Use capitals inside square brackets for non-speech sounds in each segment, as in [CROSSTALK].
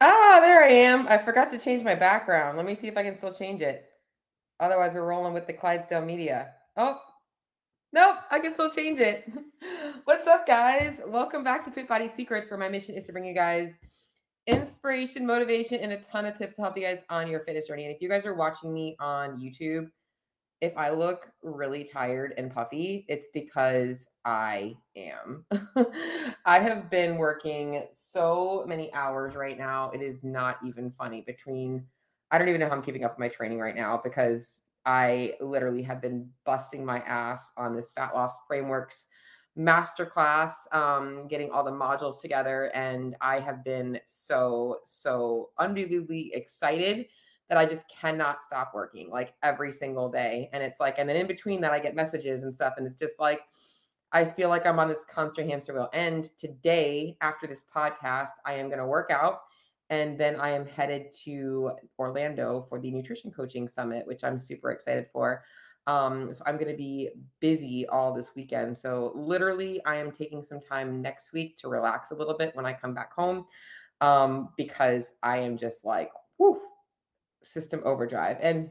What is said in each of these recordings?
Ah, there I am. I forgot to change my background. Let me see if I can still change it. Otherwise, we're rolling with the Clydesdale media. Oh, nope, I can still change it. [LAUGHS] What's up, guys? Welcome back to Fit Body Secrets, where my mission is to bring you guys inspiration, motivation, and a ton of tips to help you guys on your fitness journey. And if you guys are watching me on YouTube, if I look really tired and puffy, it's because I am. [LAUGHS] I have been working so many hours right now. It is not even funny. Between, I don't even know how I'm keeping up with my training right now because I literally have been busting my ass on this fat loss frameworks masterclass, um, getting all the modules together. And I have been so, so unbelievably excited that I just cannot stop working like every single day. And it's like, and then in between that, I get messages and stuff. And it's just like, I feel like I'm on this constant hamster wheel. And today, after this podcast, I am going to work out. And then I am headed to Orlando for the nutrition coaching summit, which I'm super excited for. Um, so I'm going to be busy all this weekend. So literally, I am taking some time next week to relax a little bit when I come back home um, because I am just like, whew, system overdrive. And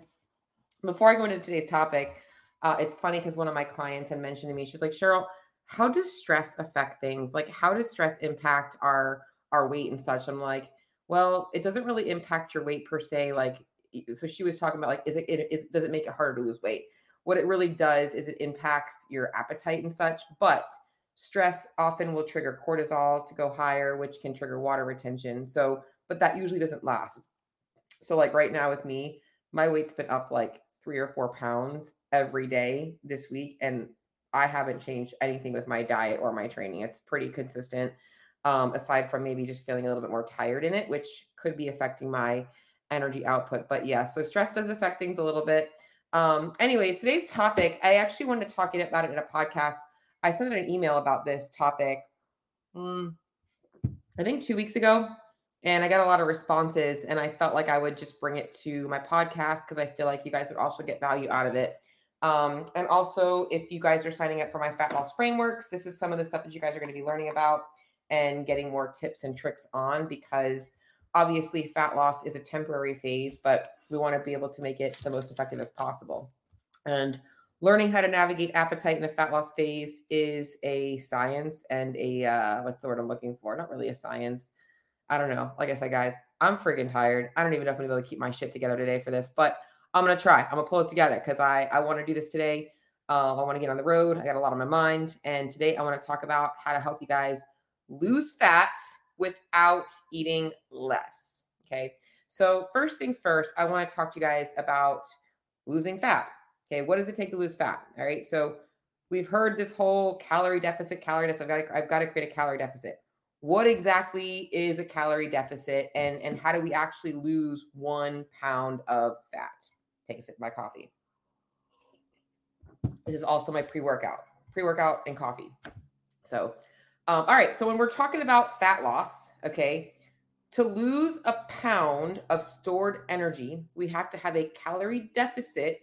before I go into today's topic, uh, it's funny because one of my clients had mentioned to me, she's like, Cheryl, how does stress affect things? Like, how does stress impact our our weight and such? I'm like, well, it doesn't really impact your weight per se. Like, so she was talking about like, is it, it is does it make it harder to lose weight? What it really does is it impacts your appetite and such, but stress often will trigger cortisol to go higher, which can trigger water retention. So, but that usually doesn't last. So like right now with me, my weight's been up like three or four pounds every day this week. And I haven't changed anything with my diet or my training. It's pretty consistent. Um, aside from maybe just feeling a little bit more tired in it, which could be affecting my energy output. But yeah, so stress does affect things a little bit. Um, anyways, today's topic, I actually wanted to talk about it in a podcast. I sent an email about this topic, um, I think two weeks ago and I got a lot of responses and I felt like I would just bring it to my podcast because I feel like you guys would also get value out of it. Um, and also, if you guys are signing up for my fat loss frameworks, this is some of the stuff that you guys are going to be learning about and getting more tips and tricks on because obviously fat loss is a temporary phase, but we want to be able to make it the most effective as possible. And learning how to navigate appetite in a fat loss phase is a science and a uh, what's the word I'm looking for? Not really a science I don't know. Like I said, guys, I'm freaking tired. I don't even know if I'm gonna be able to keep my shit together today for this, but I'm gonna try. I'm gonna pull it together because I I want to do this today. Uh, I want to get on the road. I got a lot on my mind, and today I want to talk about how to help you guys lose fats without eating less. Okay. So first things first, I want to talk to you guys about losing fat. Okay, what does it take to lose fat? All right. So we've heard this whole calorie deficit, calorie deficit. I've got to, I've got to create a calorie deficit what exactly is a calorie deficit and, and how do we actually lose one pound of fat? Take a sip of my coffee. This is also my pre workout, pre workout and coffee. So, um, all right. So, when we're talking about fat loss, okay, to lose a pound of stored energy, we have to have a calorie deficit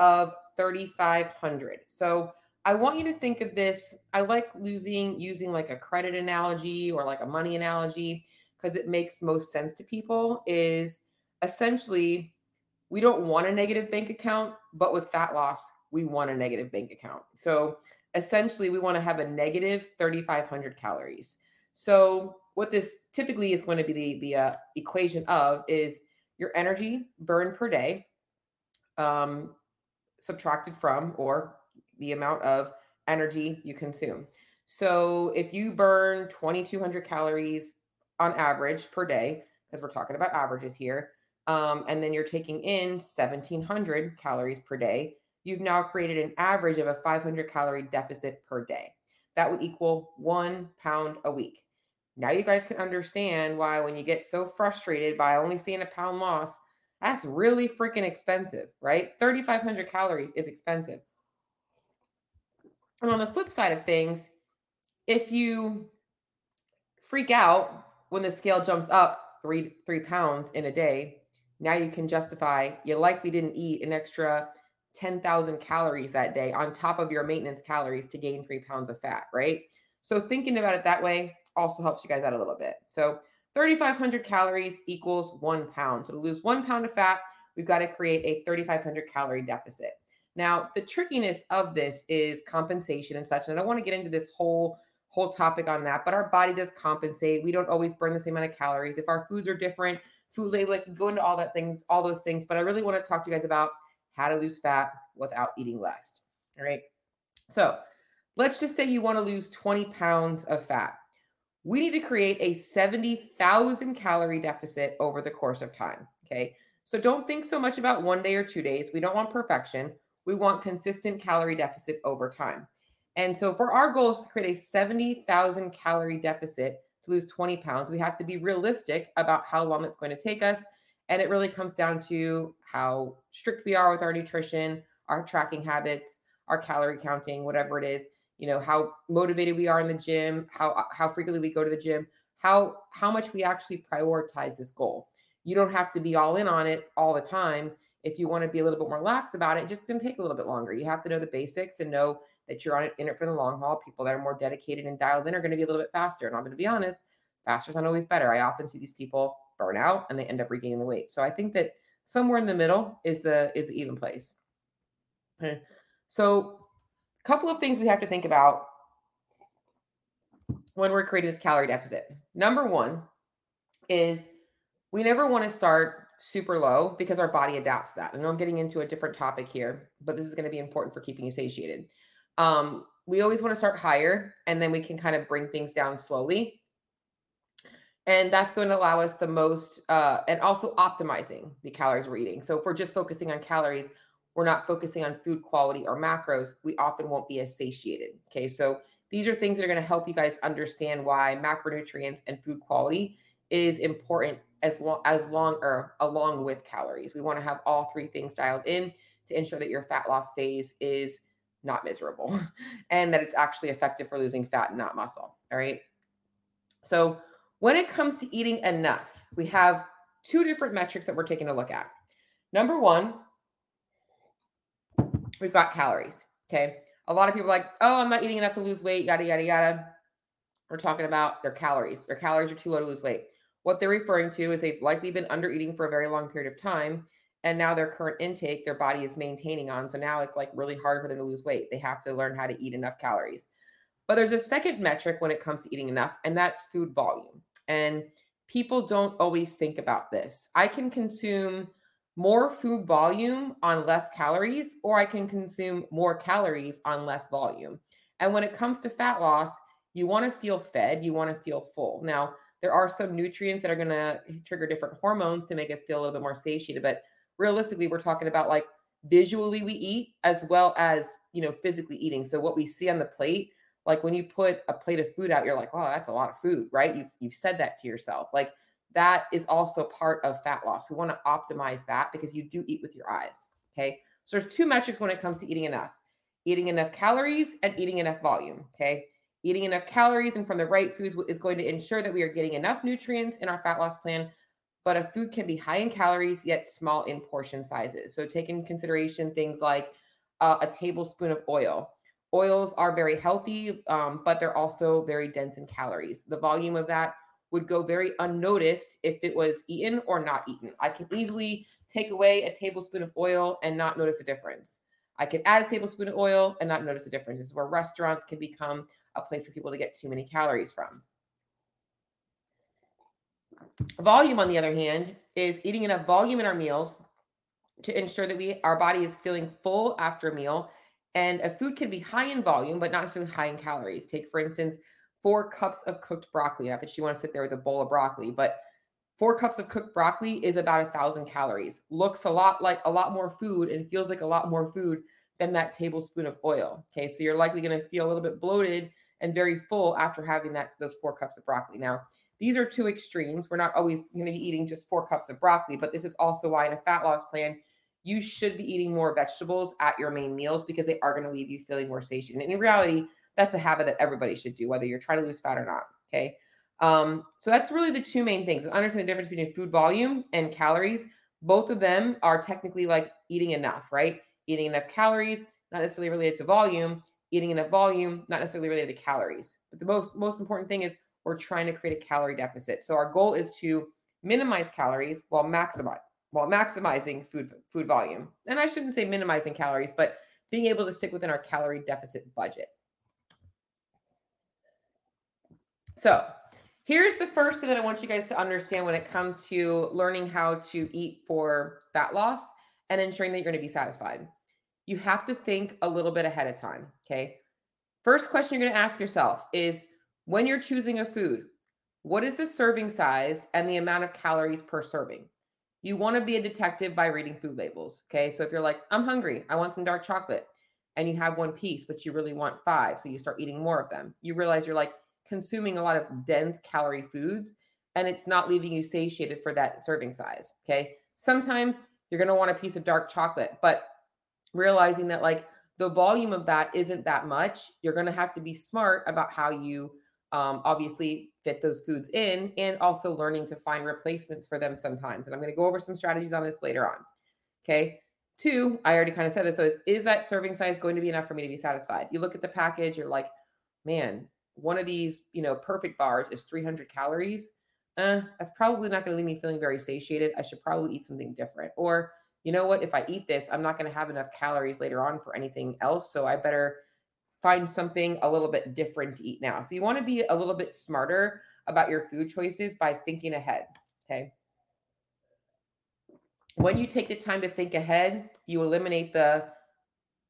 of 3,500. So, I want you to think of this. I like losing using like a credit analogy or like a money analogy because it makes most sense to people. Is essentially we don't want a negative bank account, but with fat loss, we want a negative bank account. So essentially, we want to have a negative 3,500 calories. So what this typically is going to be the, the uh, equation of is your energy burn per day um, subtracted from or the amount of energy you consume. So if you burn 2200 calories on average per day, because we're talking about averages here, um, and then you're taking in 1700 calories per day, you've now created an average of a 500 calorie deficit per day. That would equal one pound a week. Now you guys can understand why when you get so frustrated by only seeing a pound loss, that's really freaking expensive, right? 3,500 calories is expensive. And on the flip side of things, if you freak out when the scale jumps up three three pounds in a day, now you can justify you likely didn't eat an extra 10,000 calories that day on top of your maintenance calories to gain three pounds of fat, right? So thinking about it that way also helps you guys out a little bit. So 3,500 calories equals one pound. So to lose one pound of fat, we've got to create a 3,500 calorie deficit. Now, the trickiness of this is compensation and such. And I don't want to get into this whole whole topic on that, but our body does compensate. We don't always burn the same amount of calories. If our foods are different, food labeling can go into all that things, all those things. But I really want to talk to you guys about how to lose fat without eating less. All right. So let's just say you want to lose 20 pounds of fat. We need to create a 70,000 calorie deficit over the course of time. Okay. So don't think so much about one day or two days. We don't want perfection. We want consistent calorie deficit over time. And so for our goal is to create a 70,000 calorie deficit to lose 20 pounds, we have to be realistic about how long it's going to take us. And it really comes down to how strict we are with our nutrition, our tracking habits, our calorie counting, whatever it is, you know, how motivated we are in the gym, how how frequently we go to the gym, how how much we actually prioritize this goal. You don't have to be all in on it all the time. If you want to be a little bit more lax about it, just going to take a little bit longer. You have to know the basics and know that you're on it, in it for the long haul. People that are more dedicated and dialed in are going to be a little bit faster. And I'm going to be honest, faster is not always better. I often see these people burn out and they end up regaining the weight. So I think that somewhere in the middle is the is the even place. Okay. So a couple of things we have to think about when we're creating this calorie deficit. Number one is we never want to start super low because our body adapts that. And I'm getting into a different topic here, but this is going to be important for keeping you satiated. Um, we always want to start higher and then we can kind of bring things down slowly. And that's going to allow us the most, uh, and also optimizing the calories we're eating. So if we're just focusing on calories, we're not focusing on food quality or macros, we often won't be as satiated. Okay. So these are things that are going to help you guys understand why macronutrients and food quality is important as long as long or along with calories. We want to have all three things dialed in to ensure that your fat loss phase is not miserable [LAUGHS] and that it's actually effective for losing fat and not muscle. All right. So, when it comes to eating enough, we have two different metrics that we're taking a look at. Number one, we've got calories. Okay. A lot of people like, oh, I'm not eating enough to lose weight, yada, yada, yada. We're talking about their calories. Their calories are too low to lose weight. What they're referring to is they've likely been under eating for a very long period of time and now their current intake their body is maintaining on so now it's like really hard for them to lose weight. They have to learn how to eat enough calories. But there's a second metric when it comes to eating enough and that's food volume. And people don't always think about this. I can consume more food volume on less calories or i can consume more calories on less volume. And when it comes to fat loss you want to feel fed you want to feel full. Now there are some nutrients that are going to trigger different hormones to make us feel a little bit more satiated but realistically we're talking about like visually we eat as well as you know physically eating. So what we see on the plate like when you put a plate of food out you're like oh that's a lot of food right? You've, you've said that to yourself. Like that is also part of fat loss. We want to optimize that because you do eat with your eyes okay? So there's two metrics when it comes to eating enough eating enough calories and eating enough volume okay eating enough calories and from the right foods is going to ensure that we are getting enough nutrients in our fat loss plan but a food can be high in calories yet small in portion sizes. So take in consideration things like uh, a tablespoon of oil. Oils are very healthy, um, but they're also very dense in calories. The volume of that would go very unnoticed if it was eaten or not eaten. I can easily take away a tablespoon of oil and not notice a difference. I can add a tablespoon of oil and not notice a difference. This is where restaurants can become a place for people to get too many calories from. Volume, on the other hand, is eating enough volume in our meals to ensure that we our body is feeling full after a meal. And a food can be high in volume, but not necessarily high in calories. Take, for instance, four cups of cooked broccoli. Not that you want to sit there with a bowl of broccoli, but four cups of cooked broccoli is about a thousand calories. Looks a lot like a lot more food and feels like a lot more food than that tablespoon of oil. Okay, so you're likely going to feel a little bit bloated and very full after having that those four cups of broccoli. Now, these are two extremes. We're not always going to be eating just four cups of broccoli, but this is also why in a fat loss plan, you should be eating more vegetables at your main meals because they are going to leave you feeling more satiated. And in reality, that's a habit that everybody should do, whether you're trying to lose fat or not. Okay. Um, so that's really the two main things. Understand the difference between food volume and calories. Both of them are technically like eating enough, right? Eating enough calories, not necessarily related to volume. Eating enough volume, not necessarily related to calories. But the most most important thing is we're trying to create a calorie deficit. So our goal is to minimize calories while maximize while maximizing food food volume. And I shouldn't say minimizing calories, but being able to stick within our calorie deficit budget. So, here's the first thing that I want you guys to understand when it comes to learning how to eat for fat loss and ensuring that you're going to be satisfied. You have to think a little bit ahead of time, okay? First question you're going to ask yourself is when you're choosing a food, what is the serving size and the amount of calories per serving? You want to be a detective by reading food labels. Okay. So if you're like, I'm hungry, I want some dark chocolate, and you have one piece, but you really want five. So you start eating more of them. You realize you're like consuming a lot of dense calorie foods and it's not leaving you satiated for that serving size. Okay. Sometimes you're going to want a piece of dark chocolate, but realizing that like the volume of that isn't that much, you're going to have to be smart about how you um, obviously fit those foods in and also learning to find replacements for them sometimes. And I'm going to go over some strategies on this later on. Okay. Two, I already kind of said this. So is, is that serving size going to be enough for me to be satisfied? You look at the package, you're like, man, one of these, you know, perfect bars is 300 calories. Uh, that's probably not going to leave me feeling very satiated. I should probably eat something different. Or, you know what? If I eat this, I'm not going to have enough calories later on for anything else. So I better find something a little bit different to eat now. So you want to be a little bit smarter about your food choices by thinking ahead. Okay. When you take the time to think ahead, you eliminate the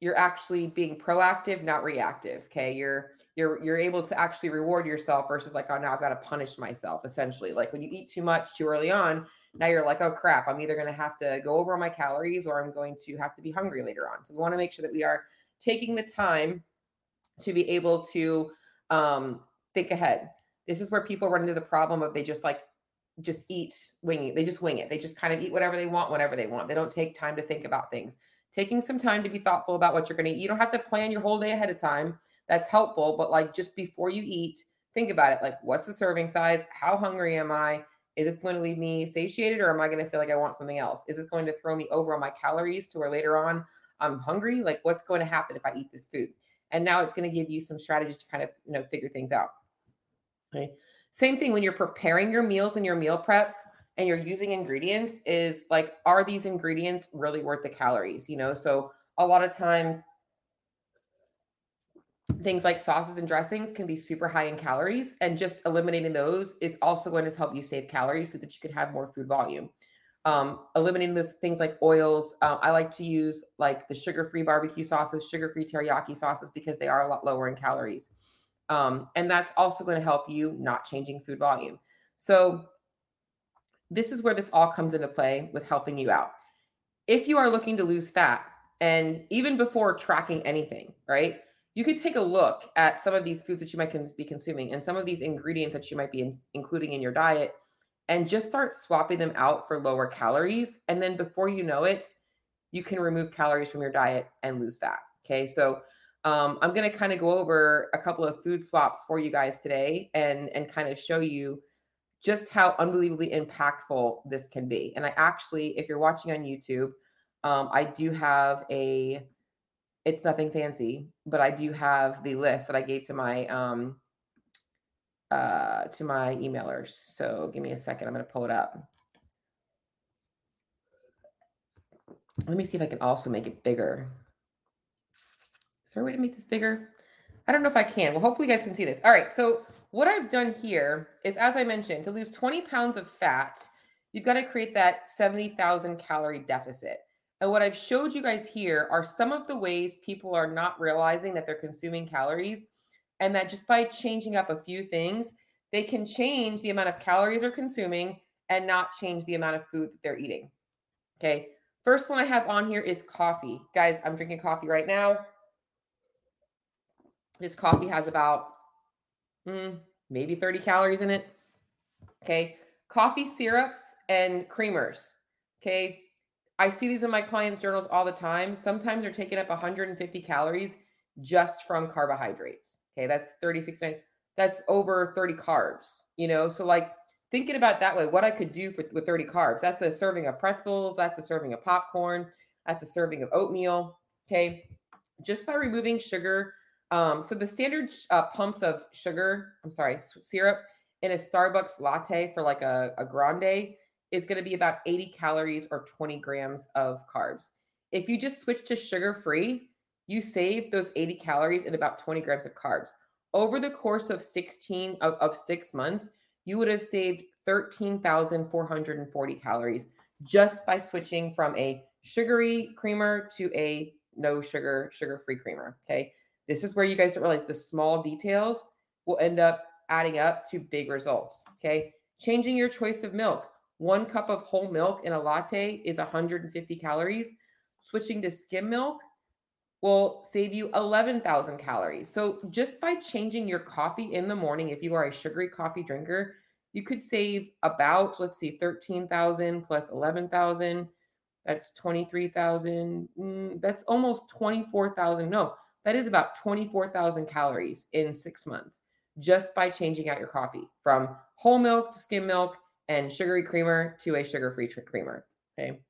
you're actually being proactive, not reactive. Okay. You're you're you're able to actually reward yourself versus like, oh now I've got to punish myself, essentially. Like when you eat too much too early on, now you're like, oh crap, I'm either gonna have to go over my calories or I'm going to have to be hungry later on. So we want to make sure that we are taking the time to be able to um, think ahead. This is where people run into the problem of they just like just eat winging. They just wing it. They just kind of eat whatever they want, whenever they want. They don't take time to think about things. Taking some time to be thoughtful about what you're going to eat. You don't have to plan your whole day ahead of time. That's helpful, but like just before you eat, think about it. Like, what's the serving size? How hungry am I? Is this going to leave me satiated or am I going to feel like I want something else? Is this going to throw me over on my calories to where later on I'm hungry? Like, what's going to happen if I eat this food? And now it's going to give you some strategies to kind of, you know, figure things out. Okay. Same thing when you're preparing your meals and your meal preps and you're using ingredients is like, are these ingredients really worth the calories? You know, so a lot of times things like sauces and dressings can be super high in calories and just eliminating those is also going to help you save calories so that you can have more food volume um, eliminating those things like oils. Uh, I like to use like the sugar-free barbecue sauces, sugar-free teriyaki sauces because they are a lot lower in calories. Um, and that's also going to help you not changing food volume. So this is where this all comes into play with helping you out. If you are looking to lose fat, and even before tracking anything, right? You could take a look at some of these foods that you might be consuming and some of these ingredients that you might be in, including in your diet and just start swapping them out for lower calories. And then before you know it, you can remove calories from your diet and lose fat. Okay. So um, I'm going to kind of go over a couple of food swaps for you guys today and, and kind of show you just how unbelievably impactful this can be. And I actually, if you're watching on YouTube, um, I do have a, it's nothing fancy, but I do have the list that I gave to my um, uh, to my emailers. So give me a second. I'm going to pull it up. Let me see if I can also make it bigger. Is there a way to make this bigger? I don't know if I can. Well, hopefully you guys can see this. All right. So what I've done here is, as I mentioned, to lose 20 pounds of fat, you've got to create that 70,000 calorie deficit. And what I've showed you guys here are some of the ways people are not realizing that they're consuming calories and that just by changing up a few things, they can change the amount of calories they're consuming and not change the amount of food that they're eating. Okay. First one I have on here is coffee. Guys, I'm drinking coffee right now. This coffee has about mm, maybe 30 calories in it. Okay. Coffee syrups and creamers. Okay. I see these in my clients' journals all the time. Sometimes they're taking up 150 calories just from carbohydrates. Okay, that's 36. That's over 30 carbs, you know? So, like, thinking about that way, what I could do for, with 30 carbs, that's a serving of pretzels, that's a serving of popcorn, that's a serving of oatmeal. Okay, just by removing sugar. Um, so, the standard uh, pumps of sugar, I'm sorry, syrup in a Starbucks latte for like a, a grande is going to be about 80 calories or 20 grams of carbs. If you just switch to sugar free, you save those 80 calories and about 20 grams of carbs. Over the course of 16 of, of six months, you would have saved 13,440 calories just by switching from a sugary creamer to a no sugar, sugar free creamer. Okay. This is where you guys don't realize the small details will end up adding up to big results. Okay. Changing your choice of milk. One cup of whole milk in a latte is 150 calories. Switching to skim milk will save you 11,000 calories. So just by changing your coffee in the morning, if you are a sugary coffee drinker, you could save about, let's see, 13,000 plus 11,000. That's 23,000. Mm, that's almost 24,000. No, that is about 24,000 calories in six months just by changing out your coffee from whole milk to skim milk and sugary creamer to a sugar free creamer. Okay.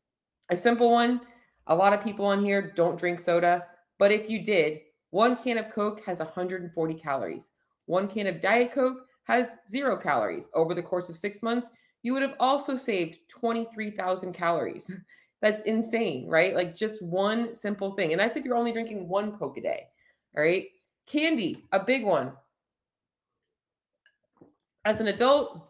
A simple one. A lot of people on here don't drink soda. But if you did, one can of Coke has 140 calories. One can of Diet Coke has zero calories. Over the course of six months, you would have also saved 23,000 calories. [LAUGHS] That's insane, right? Like just one simple thing. And that's if you're only drinking one Coke a day. All right. Candy, a big one. As an adult,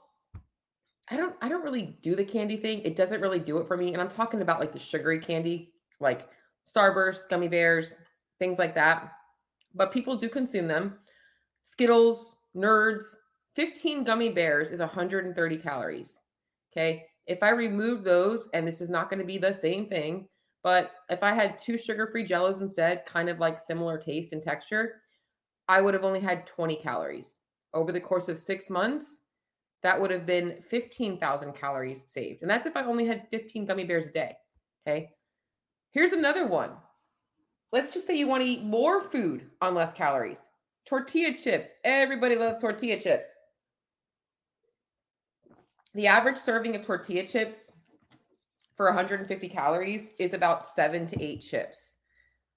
I don't I don't really do the candy thing. It doesn't really do it for me. And I'm talking about like the sugary candy, like Starburst, gummy bears, things like that. But people do consume them. Skittles, nerds, 15 gummy bears is 130 calories. Okay. If I remove those, and this is not going to be the same thing, but if I had two sugar free jellos instead, kind of like similar taste and texture, I would have only had 20 calories. Over the course of six months, that would have been 15,000 calories saved. And that's if I only had 15 gummy bears a day. Okay. Here's another one Let's just say you want to eat more food on less calories. Tortilla chips. Everybody loves tortilla chips. The average serving of tortilla chips for 150 calories is about seven to eight chips.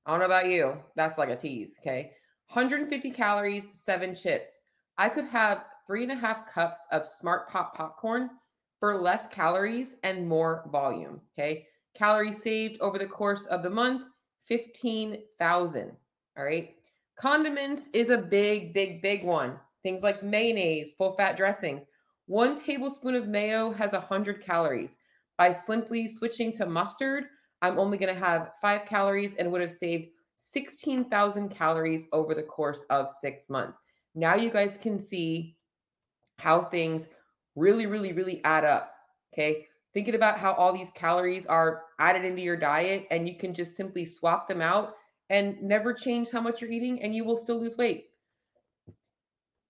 I don't know about you. That's like a tease. Okay. 150 calories, seven chips. I could have three and a half cups of Smart Pop popcorn for less calories and more volume. Okay. Calories saved over the course of the month 15,000. All right. Condiments is a big, big, big one. Things like mayonnaise, full fat dressings. One tablespoon of mayo has 100 calories. By simply switching to mustard, I'm only going to have five calories and would have saved 16,000 calories over the course of six months. Now you guys can see how things really, really, really add up. Okay thinking about how all these calories are added into your diet and you can just simply swap them out and never change how much you're eating and you will still lose weight.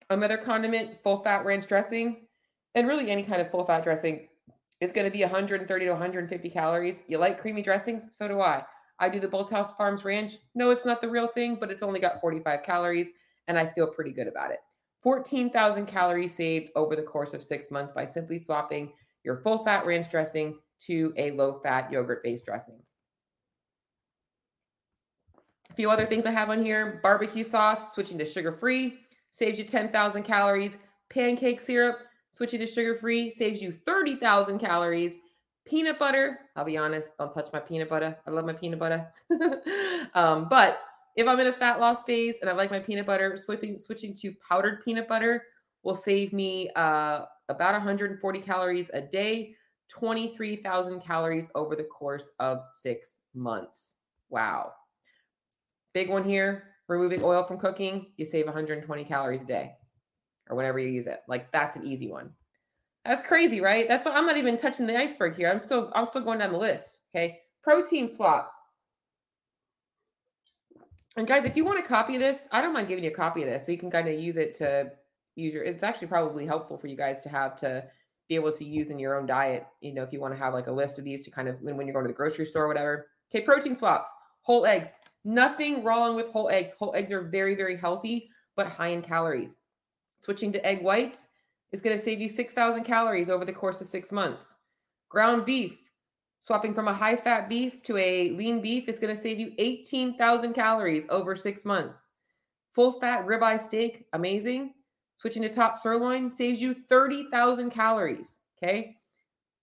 Another condiment, full fat ranch dressing, and really any kind of full fat dressing is going to be 130 to 150 calories. You like creamy dressings? So do I. I do the Bolthouse Farms Ranch. No, it's not the real thing, but it's only got 45 calories and I feel pretty good about it. 14,000 calories saved over the course of six months by simply swapping your full fat ranch dressing to a low fat yogurt based dressing. A few other things I have on here barbecue sauce, switching to sugar free, saves you 10,000 calories. Pancake syrup, switching to sugar free, saves you 30,000 calories. Peanut butter, I'll be honest, don't touch my peanut butter. I love my peanut butter. [LAUGHS] um, but if I'm in a fat loss phase and I like my peanut butter, switching switching to powdered peanut butter will save me uh, about 140 calories a day, 23,000 calories over the course of six months. Wow. Big one here removing oil from cooking, you save 120 calories a day or whenever you use it. Like that's an easy one. That's crazy, right? That's I'm not even touching the iceberg here. I'm still I'm still going down the list. Okay. Protein swaps. And guys, if you want to copy this, I don't mind giving you a copy of this so you can kind of use it to use your it's actually probably helpful for you guys to have to be able to use in your own diet you know if you want to have like a list of these to kind of when, when you're going to the grocery store or whatever okay protein swaps whole eggs nothing wrong with whole eggs whole eggs are very very healthy but high in calories switching to egg whites is going to save you 6000 calories over the course of six months ground beef swapping from a high fat beef to a lean beef is going to save you 18000 calories over six months full fat ribeye steak amazing Switching to top sirloin saves you 30,000 calories. Okay.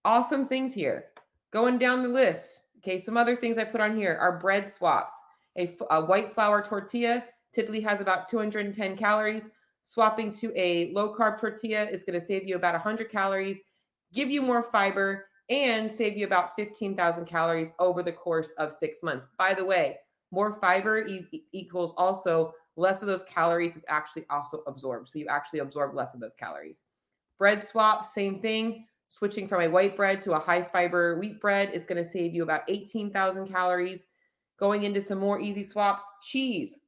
Awesome things here. Going down the list. Okay. Some other things I put on here are bread swaps. A, a white flour tortilla typically has about 210 calories. Swapping to a low carb tortilla is going to save you about 100 calories, give you more fiber, and save you about 15,000 calories over the course of six months. By the way, more fiber e- equals also less of those calories is actually also absorbed. So you actually absorb less of those calories. Bread swap, same thing. Switching from a white bread to a high fiber wheat bread is going to save you about 18,000 calories. Going into some more easy swaps, cheese.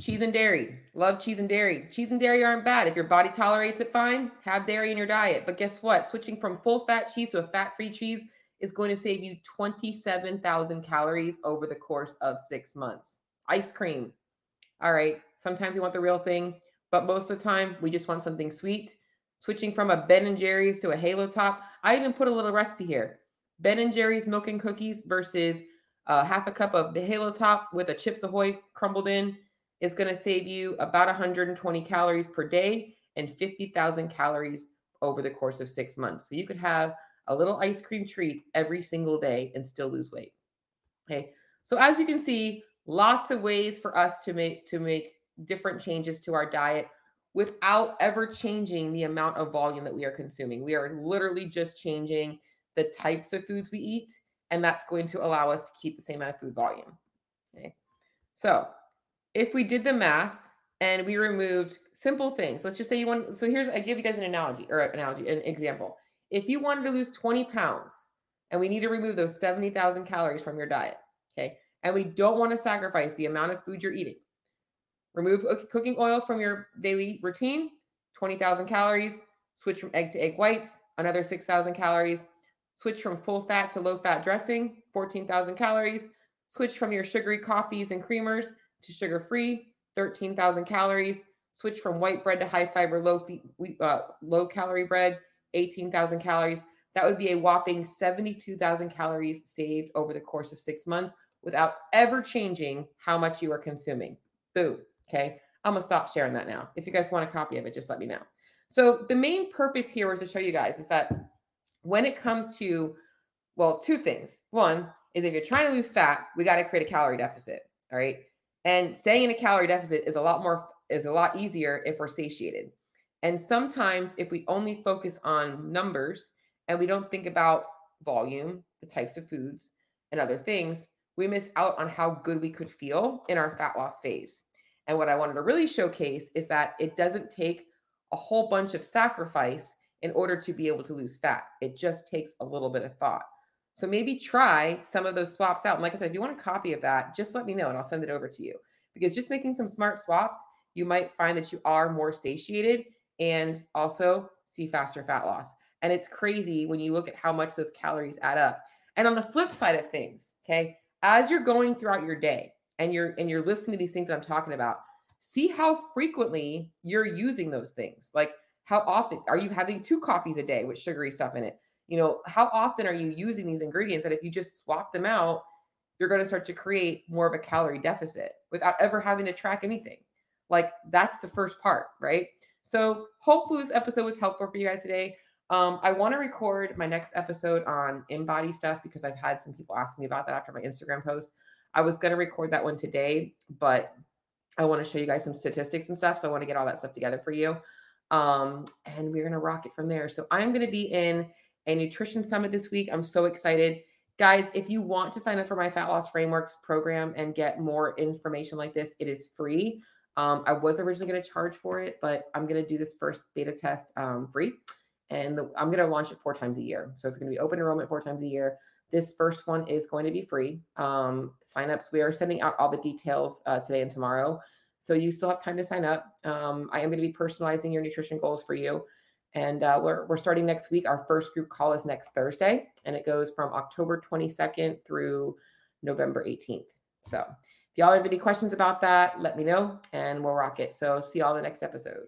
Cheese and dairy. Love cheese and dairy. Cheese and dairy aren't bad. If your body tolerates it, fine. Have dairy in your diet. But guess what? Switching from full fat cheese to a fat free cheese is going to save you 27,000 calories over the course of six months. Ice cream. All right. Sometimes we want the real thing, but most of the time we just want something sweet. Switching from a Ben and Jerry's to a Halo Top. I even put a little recipe here. Ben and Jerry's milk and cookies versus uh, half a cup of the Halo Top with a Chips Ahoy crumbled in is going to save you about 120 calories per day and 50,000 calories over the course of six months. So you could have a little ice cream treat every single day and still lose weight. Okay. So as you can see, lots of ways for us to make to make different changes to our diet without ever changing the amount of volume that we are consuming. We are literally just changing the types of foods we eat, and that's going to allow us to keep the same amount of food volume. Okay. So if we did the math and we removed simple things, let's just say you want, so here's, I give you guys an analogy or an analogy, an example. If you wanted to lose 20 pounds and we need to remove those 70,000 calories from your diet, okay, and we don't want to sacrifice the amount of food you're eating, remove cooking oil from your daily routine, 20,000 calories, switch from eggs to egg whites, another 6,000 calories, switch from full fat to low fat dressing, 14,000 calories, switch from your sugary coffees and creamers to sugar free, 13,000 calories. Switch from white bread to high fiber, low uh, low calorie bread, 18,000 calories. That would be a whopping 72,000 calories saved over the course of six months without ever changing how much you are consuming. Boom. Okay. I'm going to stop sharing that now. If you guys want a copy of it, just let me know. So, the main purpose here is to show you guys is that when it comes to, well, two things. One is if you're trying to lose fat, we got to create a calorie deficit. All right. And staying in a calorie deficit is a lot more is a lot easier if we're satiated. And sometimes if we only focus on numbers and we don't think about volume, the types of foods and other things, we miss out on how good we could feel in our fat loss phase. And what I wanted to really showcase is that it doesn't take a whole bunch of sacrifice in order to be able to lose fat. It just takes a little bit of thought. So maybe try some of those swaps out. And like I said, if you want a copy of that, just let me know and I'll send it over to you. Because just making some smart swaps, you might find that you are more satiated and also see faster fat loss. And it's crazy when you look at how much those calories add up. And on the flip side of things, okay, as you're going throughout your day and you're and you're listening to these things that I'm talking about, see how frequently you're using those things. Like how often are you having two coffees a day with sugary stuff in it? You know, how often are you using these ingredients that if you just swap them out, you're going to start to create more of a calorie deficit without ever having to track anything. Like that's the first part, right? So hopefully this episode was helpful for you guys today. Um, I want to record my next episode on InBody stuff because I've had some people ask me about that after my Instagram post. I was going to record that one today, but I want to show you guys some statistics and stuff. So I want to get all that stuff together for you. Um, and we're going to rock it from there. So I'm going to be in a nutrition summit this week. I'm so excited. Guys, if you want to sign up for my Fat Loss Frameworks program and get more information like this, it is free. Um, I was originally going to charge for it, but I'm going to do this first beta test um, free. And the, I'm going to launch it four times a year. So it's going to be open enrollment four times a year. This first one is going to be free. Um, signups, we are sending out all the details uh, today and tomorrow. So you still have time to sign up. Um, I am going to be personalizing your nutrition goals for you. And uh, we're, we're starting next week. Our first group call is next Thursday, and it goes from October 22nd through November 18th. So if y'all have any questions about that, let me know and we'll rock it. So see y'all the next episode.